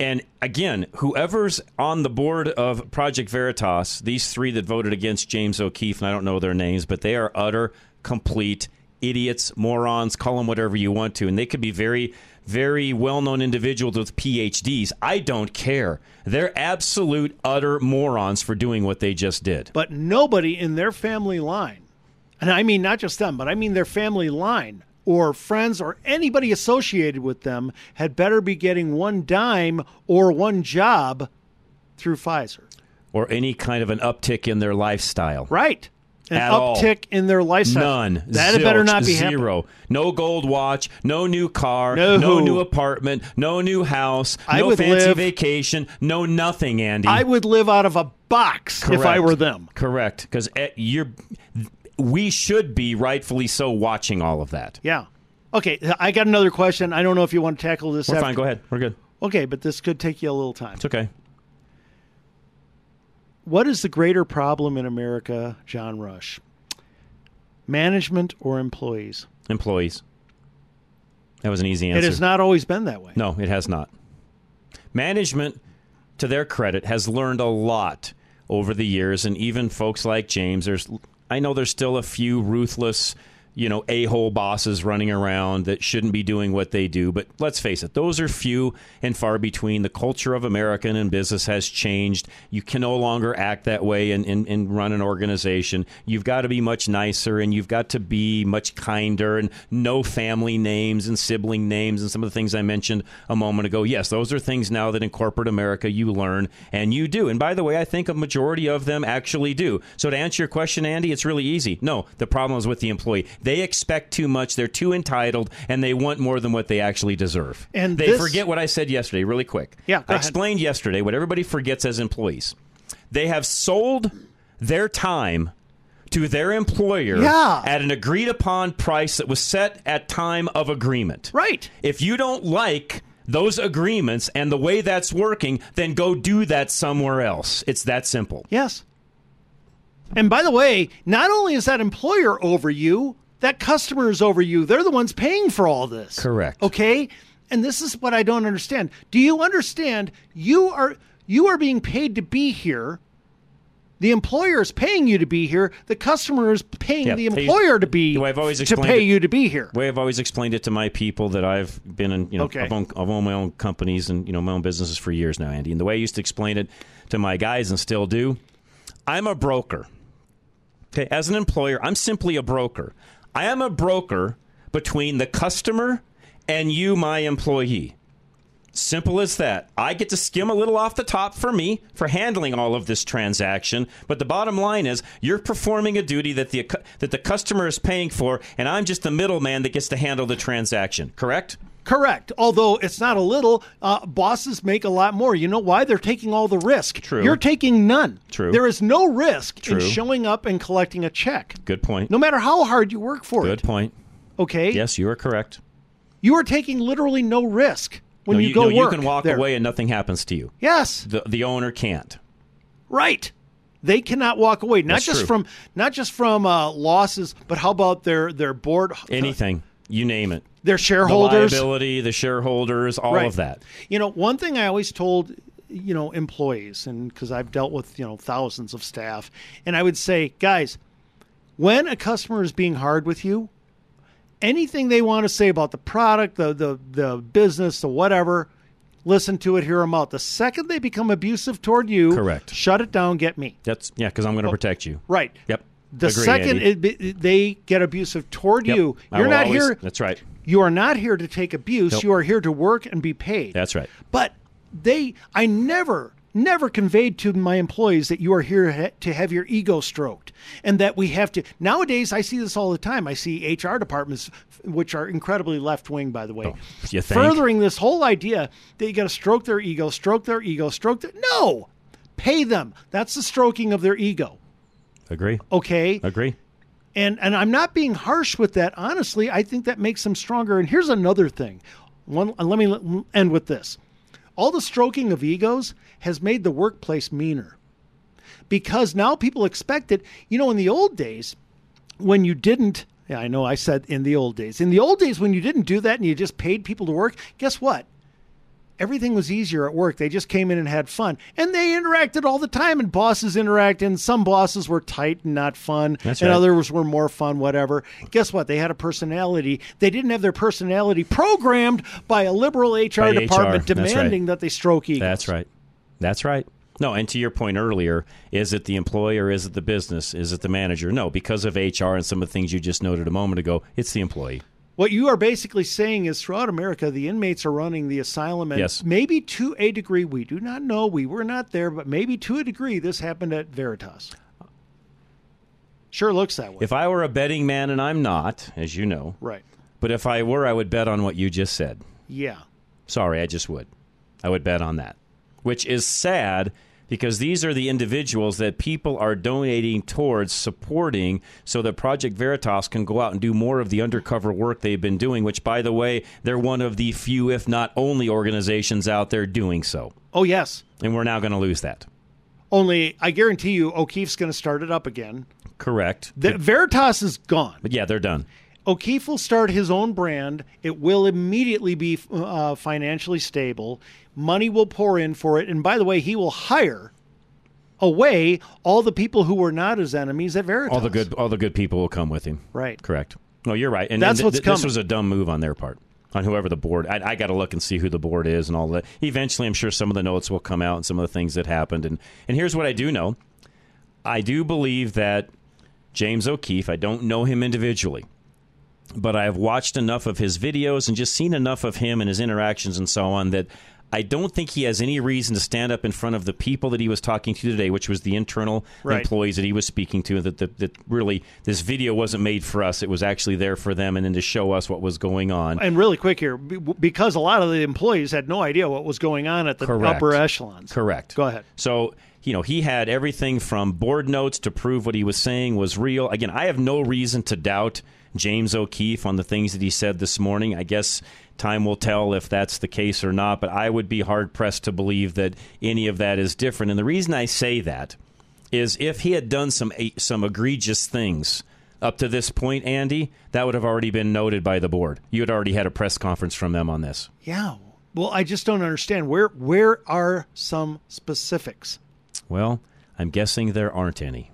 And again, whoever's on the board of Project Veritas, these three that voted against James O'Keefe, and I don't know their names, but they are utter, complete idiots, morons, call them whatever you want to. And they could be very, very well known individuals with PhDs. I don't care. They're absolute, utter morons for doing what they just did. But nobody in their family line, and I mean not just them, but I mean their family line or friends or anybody associated with them had better be getting one dime or one job through Pfizer. Or any kind of an uptick in their lifestyle. Right. An At all. uptick in their lifestyle. None. That had better not be happening. zero. No gold watch. No new car. No. No new apartment. No new house. I no fancy live- vacation. No nothing, Andy. I would live out of a box if I were them. Correct. Because eh, you're. We should be rightfully so watching all of that. Yeah. Okay, I got another question. I don't know if you want to tackle this. We're after- fine. Go ahead. We're good. Okay, but this could take you a little time. It's okay. What is the greater problem in America, John Rush? Management or employees? Employees. That was an easy answer. It has not always been that way. No, it has not. Management, to their credit, has learned a lot over the years, and even folks like James. There's, I know there's still a few ruthless, you know, a-hole bosses running around that shouldn't be doing what they do. But let's face it, those are few and far between. The culture of American and business has changed. You can no longer act that way and, and, and run an organization. You've got to be much nicer and you've got to be much kinder and no family names and sibling names and some of the things I mentioned a moment ago. Yes, those are things now that in corporate America you learn and you do. And by the way, I think a majority of them actually do. So to answer your question, Andy, it's really easy. No, the problem is with the employee. They expect too much, they're too entitled, and they want more than what they actually deserve. And they this- forget what I said yesterday, really quick. Yeah, I ahead. explained yesterday what everybody forgets as employees. They have sold their time to their employer Yeah. at an agreed upon price that was set at time of agreement. Right. If you don't like those agreements and the way that's working, then go do that somewhere else. It's that simple. Yes. And by the way, not only is that employer over you, that customer is over you. They're the ones paying for all this. Correct. Okay? And this is what I don't understand. Do you understand you are you are being paid to be here? The employer is paying you to be here. The customer is paying Yeah, the employer to be I've always to pay it- you to be here. The way I've always explained it to my people that I've been in, you know, Okay. I've, owned, I've owned my own companies and you know my own businesses for years now, Andy. And the way I used to explain it to my guys and still do, I'm a broker. Okay, as an employer, I'm simply a broker. I am a broker between the customer and you, my employee. Simple as that. I get to skim a little off the top for me for handling all of this transaction, but the bottom line is you're performing a duty that the that the customer is paying for, and I'm just the middleman that gets to handle the transaction. Correct? Correct. Although it's not a little, uh, bosses make a lot more. You know why? They're taking all the risk. True. You're taking none. True. There is no risk True. in showing up and collecting a check, Good point. no matter how hard you work for Good it. Good point. Okay. Yes, you are correct. You are taking literally no risk when no, you, go no, work. you can walk there. away and nothing happens to you. Yes. The the owner can't. Right. They cannot walk away. Not That's just true. from not just from uh, losses, but how about their their board, Anything. You name it. Their shareholders? The liability, the shareholders, all Right. of that. You know, one thing I always told you know employees, and because I've dealt with you know thousands of staff, and I would say, guys, when a customer is being hard with you, anything they want to say about the product, the the the business, the whatever, listen to it, hear them out. The second they become abusive toward you, Correct. shut it down, get me. That's yeah, because I'm going to protect you. Right. Yep. The Agreed, second it, it- they get abusive toward Yep. you, you're not always- here. That's right. You are not here to take abuse. Nope. You are here to work and be paid. That's right. But they, I never, never conveyed to my employees that you are here ha- to have your ego stroked and that we have to. Nowadays, I see this all the time. I see HR departments, which are incredibly left wing, by the way, Oh, furthering this whole idea that you got to stroke their ego, stroke their ego, stroke their. No! Pay them. That's the stroking of their ego. Agree. Okay. Agree. And and I'm not being harsh with that. Honestly, I think that makes them stronger. And here's another thing. One let me end with this. All the stroking of egos has made the workplace meaner. Because now people expect it. You know, in the old days, when you didn't Yeah, I know. I said in the old days. In the old days, when you didn't do that and you just paid people to work, guess what? Everything was easier at work. They just came in and had fun. And they interacted all the time, and bosses interact. And some bosses were tight and not fun, That's and right. others were more fun, whatever. Guess what? They had a personality. They didn't have their personality programmed by a liberal HR By department HR. That's right. demanding that they stroke egos. That's right. That's right. No, and to your point earlier, is it the employer? Is it the business? Is it the manager? No, because of HR and some of the things you just noted a moment ago, it's the employee. What you are basically saying is throughout America, the inmates are running the asylum, and Yes. maybe to a degree, we do not know, we were not there, but maybe to a degree, this happened at Veritas. Sure looks that way. If I were a betting man, and I'm not, as you know, Right. but if I were, I would bet on what you just said. Yeah. Sorry, I just would. I would bet on that. Which is sad because these are the individuals that people are donating towards supporting so that Project Veritas can go out and do more of the undercover work they've been doing, which, by the way, they're one of the few, if not only, organizations out there doing so. Oh, yes. And we're now going to lose that. Only, I guarantee you, O'Keefe's going to start it up again. Correct. The, Veritas is gone. But yeah, they're done. O'Keefe will start his own brand. It will immediately be uh, financially stable. Money will pour in for it. And by the way, he will hire away all the people who were not his enemies at Veritas. All the good, all the good people will come with him. Right. Correct. No, you're right. And That's and what's th- This was a dumb move on their part, on whoever the board. I, I got to look and see who the board is and all that. Eventually, I'm sure some of the notes will come out and some of the things that happened. And and here's what I do know: I do believe that James O'Keefe. I don't know him individually, but I've watched enough of his videos and just seen enough of him and his interactions and so on that. I don't think he has any reason to stand up in front of the people that he was talking to today, which was the internal Right. employees that he was speaking to. That, that that really this video wasn't made for us; it was actually there for them, and then to show us what was going on. And really quick here, because a lot of the employees had no idea what was going on at the Correct. upper echelons. Correct. Go ahead. So, you know, he had everything from board notes to prove what he was saying was real. Again, I have no reason to doubt James O'Keefe on the things that he said this morning. I guess time will tell if that's the case or not, but I would be hard pressed to believe that any of that is different. And the reason I say that is if he had done some some egregious things up to this point, Andy, that would have already been noted by the board. You had already had a press conference from them on this. Yeah. Well, I just don't understand where where are some specifics? Well, I'm guessing there aren't any.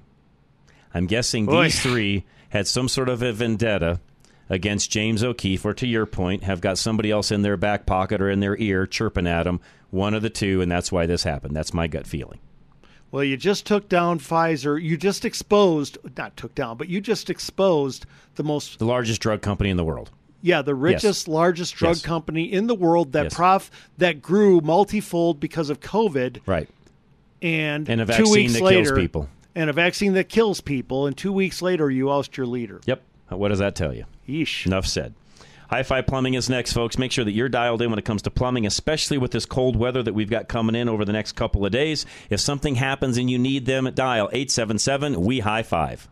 I'm guessing Boy. these three had some sort of a vendetta against James O'Keefe, or to your point, have got somebody else in their back pocket or in their ear chirping at them, one of the two, and that's why this happened. That's my gut feeling. Well, you just took down Pfizer. You just exposed, not took down, but you just exposed the most, The largest drug company in the world. yeah, the richest, largest drug Yes. company in the world that Yes. prof that grew multifold because of COVID, Right. and, And a two vaccine weeks that kills later, people. And a vaccine that kills people, and two weeks later you oust your leader. Yep. What does that tell you? Yeesh. Enough said. High Five Plumbing is next, folks. Make sure that you're dialed in when it comes to plumbing, especially with this cold weather that we've got coming in over the next couple of days. If something happens and you need them, dial 877 We High Five.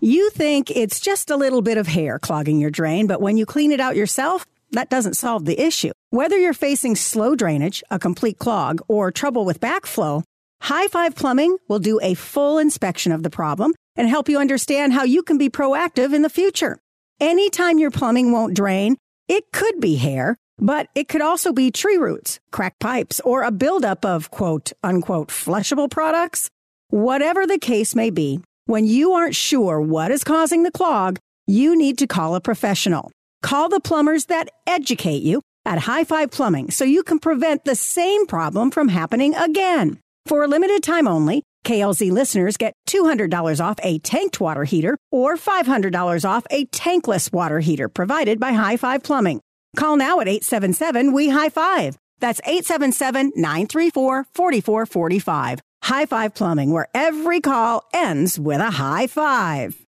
You think it's just a little bit of hair clogging your drain, but when you clean it out yourself, that doesn't solve the issue. Whether you're facing slow drainage, a complete clog, or trouble with backflow, High Five Plumbing will do a full inspection of the problem and help you understand how you can be proactive in the future. Anytime your plumbing won't drain, it could be hair, but it could also be tree roots, cracked pipes, or a buildup of quote unquote flushable products. Whatever the case may be, when you aren't sure what is causing the clog, you need to call a professional. Call the plumbers that educate you at High Five Plumbing so you can prevent the same problem from happening again. For a limited time only, KLZ listeners get $200 off a tanked water heater or $500 off a tankless water heater provided by High Five Plumbing. Call now at 877 We High Five. That's 877 934 4445. High Five Plumbing, where every call ends with a high five.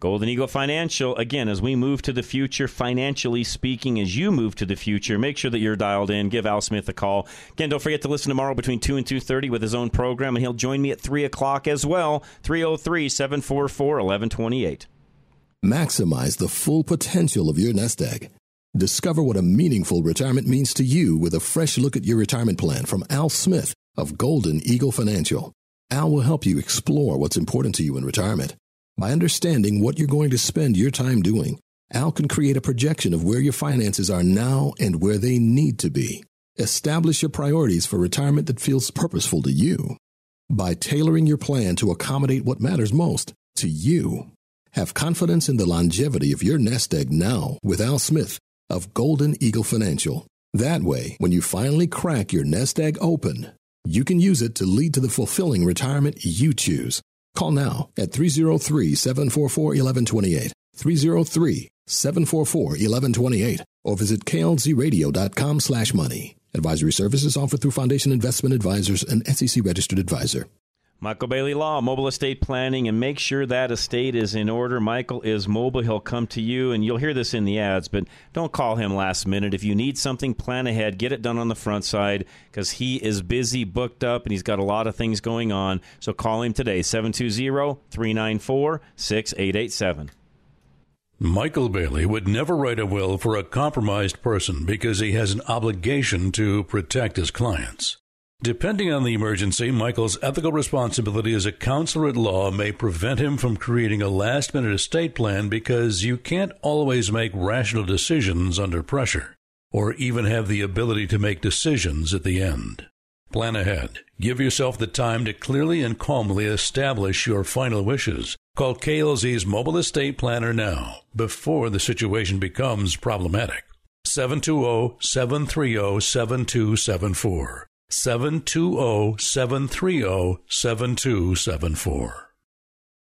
Golden Eagle Financial, again, as we move to the future, financially speaking, as you move to the future, make sure that you're dialed in. Give Al Smith a call. Again, don't forget to listen tomorrow between 2 and 2.30 with his own program, and he'll join me at 3 o'clock as well, 303-744-1128. Maximize the full potential of your nest egg. Discover what a meaningful retirement means to you with a fresh look at your retirement plan from Al Smith of Golden Eagle Financial. Al will help you explore what's important to you in retirement By understanding what you're going to spend your time doing, Al can create a projection of where your finances are now and where they need to be. Establish your priorities for retirement that feels purposeful to you. By tailoring your plan to accommodate what matters most to you. Have confidence in the longevity of your nest egg now with Al Smith of Golden Eagle Financial. That way, when you finally crack your nest egg open, you can use it to lead to the fulfilling retirement you choose. Call now at 303 744 1128. 303 744 1128 or visit klzradio.com slash money. Advisory services offered through Foundation Investment Advisors, an SEC registered advisor. Michael Bailey Law, mobile estate planning, and make sure that estate is in order. Michael is mobile. He'll come to you, and you'll hear this in the ads, but don't call him last minute. If you need something, plan ahead. Get it done on the front side because he is busy, booked up, and he's got a lot of things going on. So call him today, 720 394 6887. Michael Bailey would never write a will for a compromised person because he has an obligation to protect his clients. Depending on the emergency, Michael's ethical responsibility as a counselor at law may prevent him from creating a last minute estate plan because you can't always make rational decisions under pressure, or even have the ability to make decisions at the end. Plan ahead. Give yourself the time to clearly and calmly establish your final wishes. Call KLZ's mobile estate planner now, before the situation becomes problematic. 720 730 7274. 720 730 7274.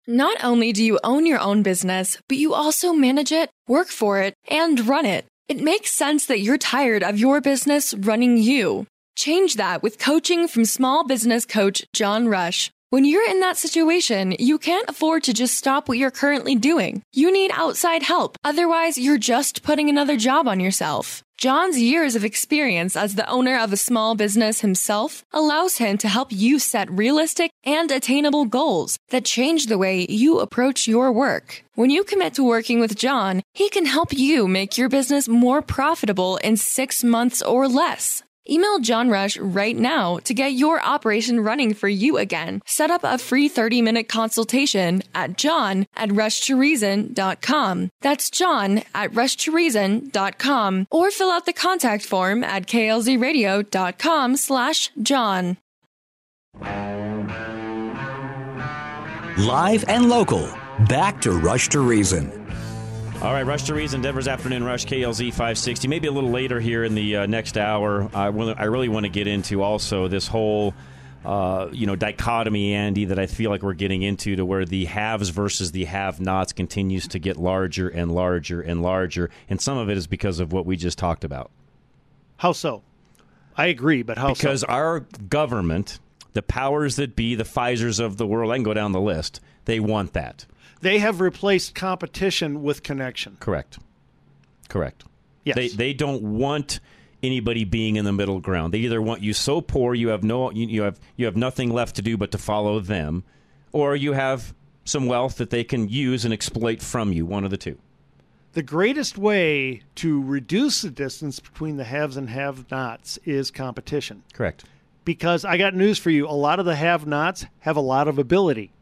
Not only do you own your own business, but you also manage it, work for it, and run it. It makes sense that you're tired of your business running you. Change that with coaching from small business coach John Rush. When you're in that situation, you can't afford to just stop what you're currently doing. You need outside help. Otherwise, you're just putting another job on yourself. John's years of experience as the owner of a small business himself allows him to help you set realistic and attainable goals that change the way you approach your work. When you commit to working with John, he can help you make your business more profitable in six months or less. Email John Rush right now to get your operation running for you again. Set up a free 30 minute consultation at john at rushtoreason.com. That's john at rushtoreason.com or fill out the contact form at klzradio.com slash john. Live and local. Back to Rush to Reason. All right, Rush to Reason, Denver's Afternoon Rush, KLZ 560. Maybe a little later here in the uh, next hour. I, will, I really want to get into also this whole, uh, you know, dichotomy, Andy, that I feel like we're getting into to where the haves versus the have-nots continues to get larger and larger and larger, and some of it is because of what we just talked about. How so? I agree, but how because so? our government, the powers that be, the Pfizer's of the world, I can go down the list, they want that. They have replaced competition with connection. Correct. Correct. Yes. They they don't want anybody being in the middle ground. They either want you so poor you have no you, you have you have nothing left to do but to follow them, or you have some wealth that they can use and exploit from you. One of the two. The greatest way to reduce the distance between the haves and have-nots is competition. Correct. Because I got news for you. A lot of the have-nots have a lot of ability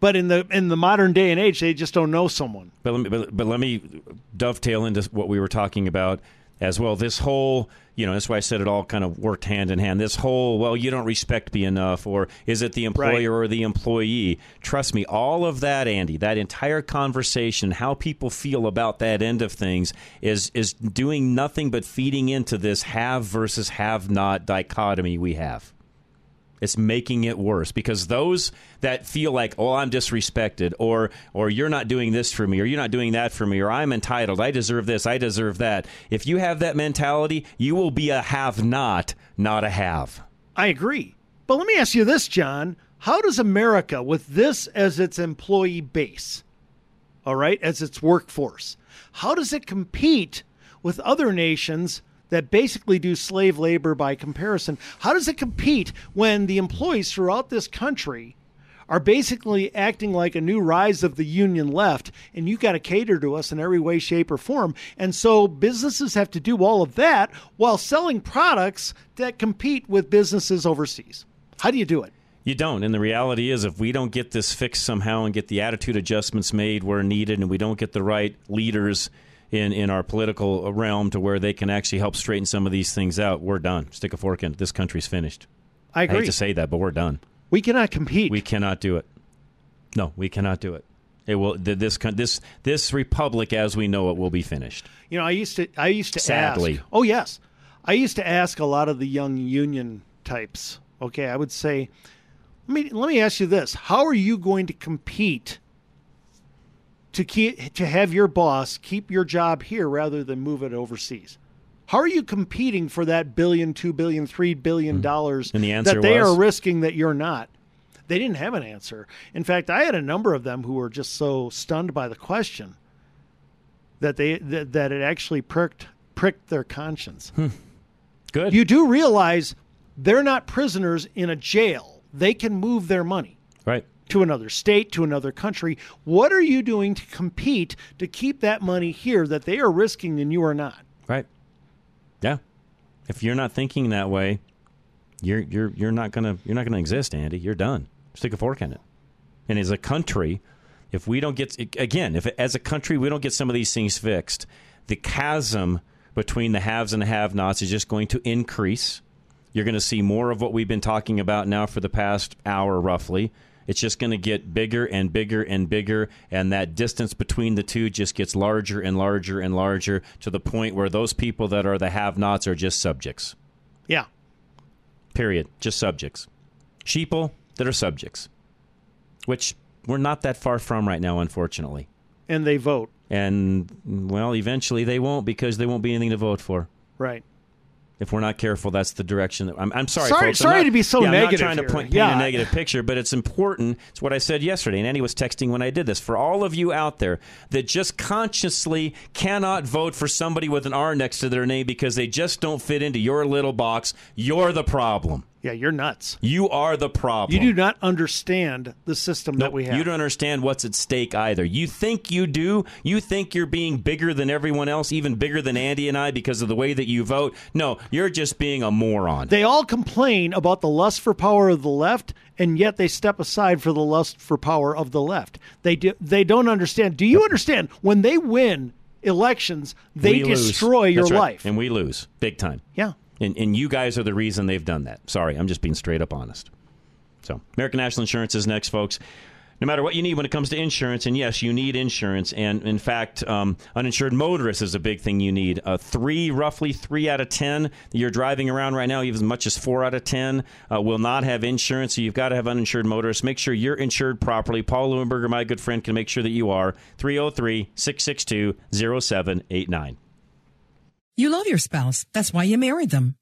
but in the in the modern day and age, they just don't know someone. But let me, but, but let me dovetail into what we were talking about as well. This whole, you know, that's why I said it all kind of worked hand in hand. This whole, well, you don't respect me enough, or is it the employer Right. or the employee? Trust me, all of that, Andy, that entire conversation, how people feel about that end of things, is is doing nothing but feeding into this have versus have not dichotomy we have. It's making it worse because those that feel like, oh, I'm disrespected, or or you're not doing this for me, or you're not doing that for me, or I'm entitled, I deserve this, I deserve that. If you have that mentality, you will be a have not, not a have. I agree. But let me ask you this, John. How does America, with this as its employee base, all right, as its workforce, how does it compete with other nations that basically do slave labor by comparison? How does it compete when the employees throughout this country are basically acting like a new rise of the union left and you got to cater to us in every way shape or form and so businesses have to do all of that while selling products that compete with businesses overseas how do you do it You don't. And the reality is, if we don't get this fixed somehow and get the attitude adjustments made where needed, and we don't get the right leaders in, in our political realm to where they can actually help straighten some of these things out, we're done. Stick a fork in it. This country's finished. I agree. hate to say that, but we're done. We cannot compete. We cannot do it. No, we cannot do it. It will. This this this republic, as we know it, will be finished. You know, I used to I used to Sadly. ask. Oh yes, I used to ask a lot of the young union types. Okay, I would say, let me let me ask you this: How are you going to compete to keep to have your boss keep your job here rather than move it overseas? How are you competing for that billion, two billion, three billion dollars Hmm. And the that they was? are risking that you're not? They didn't have an answer. In fact, I had a number of them who were just so stunned by the question that they that, that it actually pricked pricked their conscience. Hmm. Good. You do realize they're not prisoners in a jail. They can move their money Right. To another state, to another country. What are you doing to compete to keep that money here that they are risking and you are not? Right. Yeah. If you're not thinking that way, you're you're you're not gonna you're not gonna exist, Andy. You're done. Stick a fork in it. And as a country, if we don't get again, if as a country we don't get some of these things fixed, the chasm between the haves and the have-nots is just going to increase. You're going to see more of what we've been talking about now for the past hour, roughly. It's just going to get bigger and bigger and bigger, and that distance between the two just gets larger and larger and larger to the point where those people that are the have-nots are just subjects. Yeah. Period. Just subjects. Sheeple that are subjects, which we're not that far from right now, unfortunately. And they vote. And well, eventually they won't because there won't be anything to vote for. Right. If we're not careful, that's the direction that I'm. I'm sorry, Sorry- folks. Sorry not- to be so yeah, I'm not trying to here. point, paint Yeah. a negative picture, but it's important. It's what I said yesterday, and Andy was texting when I did this. For all of you out there that just consciously cannot vote for somebody with an R next to their name because they just don't fit into your little box, you're the problem. Yeah, you're nuts. You are the problem. You do not understand the system that we have. You don't understand what's at stake either. You think you do. You think you're being bigger than everyone else, even bigger than Andy and I because of the way that you vote. No, you're just being a moron. They all complain about the lust for power of the left, and yet they step aside for the lust for power of the left. They do, they don't understand. Do you understand when they win elections, they We lose. destroy your right. life? And we lose big time. Yeah. And, and you guys are the reason they've done that. Sorry, I'm just being straight up honest. So, American National Insurance is next, folks. No matter what you need when it comes to insurance, and yes, you need insurance. And in fact, um, uninsured motorists is a big thing you need. Uh, three, roughly three out of ten that you're driving around right now, even as much as four out of ten, uh, will not have insurance. So you've got to have uninsured motorists. Make sure you're insured properly. Paul Leuenberger, my good friend, can make sure that you are. 303 662 0789. You love your spouse. That's why you married them.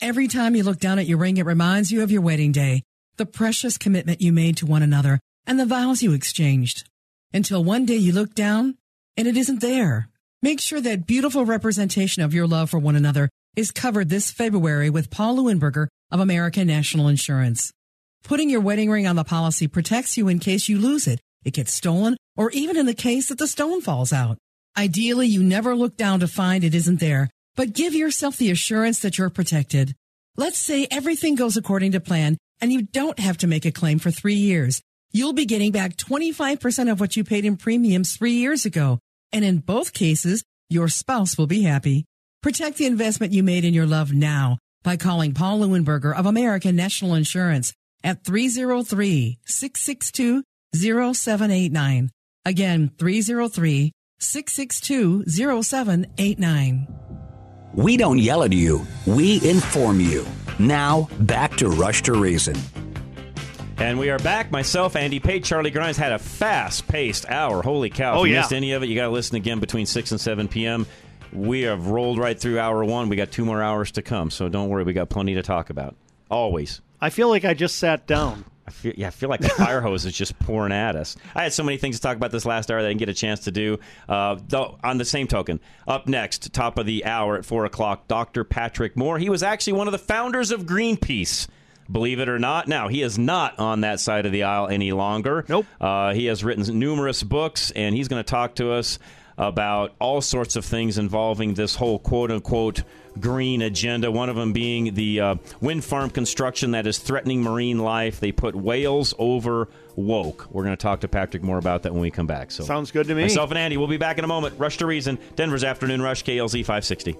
Every time you look down at your ring, it reminds you of your wedding day, the precious commitment you made to one another, and the vows you exchanged. Until one day you look down and it isn't there. Make sure that beautiful representation of your love for one another is covered this February with Paul Leuenberger of American National Insurance. Putting your wedding ring on the policy protects you in case you lose it, it gets stolen, or even in the case that the stone falls out. Ideally, you never look down to find it isn't there, but give yourself the assurance that you're protected. Let's say everything goes according to plan and you don't have to make a claim for three years. You'll be getting back 25% of what you paid in premiums three years ago. And in both cases, your spouse will be happy. Protect the investment you made in your love now by calling Paul Leuenberger of American National Insurance at 303-662-0789. Again, 303-662-0789. We don't yell at you, we inform you. Now, back to Rush to Reason. And we are back. Myself, Andy Pate, Charlie Grimes had a fast paced hour. Holy cow. Oh, if you yeah. missed any of it, you got to listen again between 6 and 7 p.m. We have rolled right through hour one. We got two more hours to come, so don't worry. We got plenty to talk about. Always. I feel like I just sat down. I feel, yeah, I feel like the fire hose is just pouring at us. I had so many things to talk about this last hour that I didn't get a chance to do. Uh, though, on the same token, up next, top of the hour at 4 o'clock, Dr. Patrick Moore. He was actually one of the founders of Greenpeace. Believe it or not. Now, he is not on that side of the aisle any longer. Nope. Uh, he has written numerous books, and he's going to talk to us about all sorts of things involving this whole quote unquote green agenda. One of them being the uh, wind farm construction that is threatening marine life. They put whales over woke. We're going to talk to Patrick Moore about that when we come back. So Sounds good to me. Myself and Andy, we'll be back in a moment. Rush to Reason, Denver's Afternoon Rush, KLZ 560.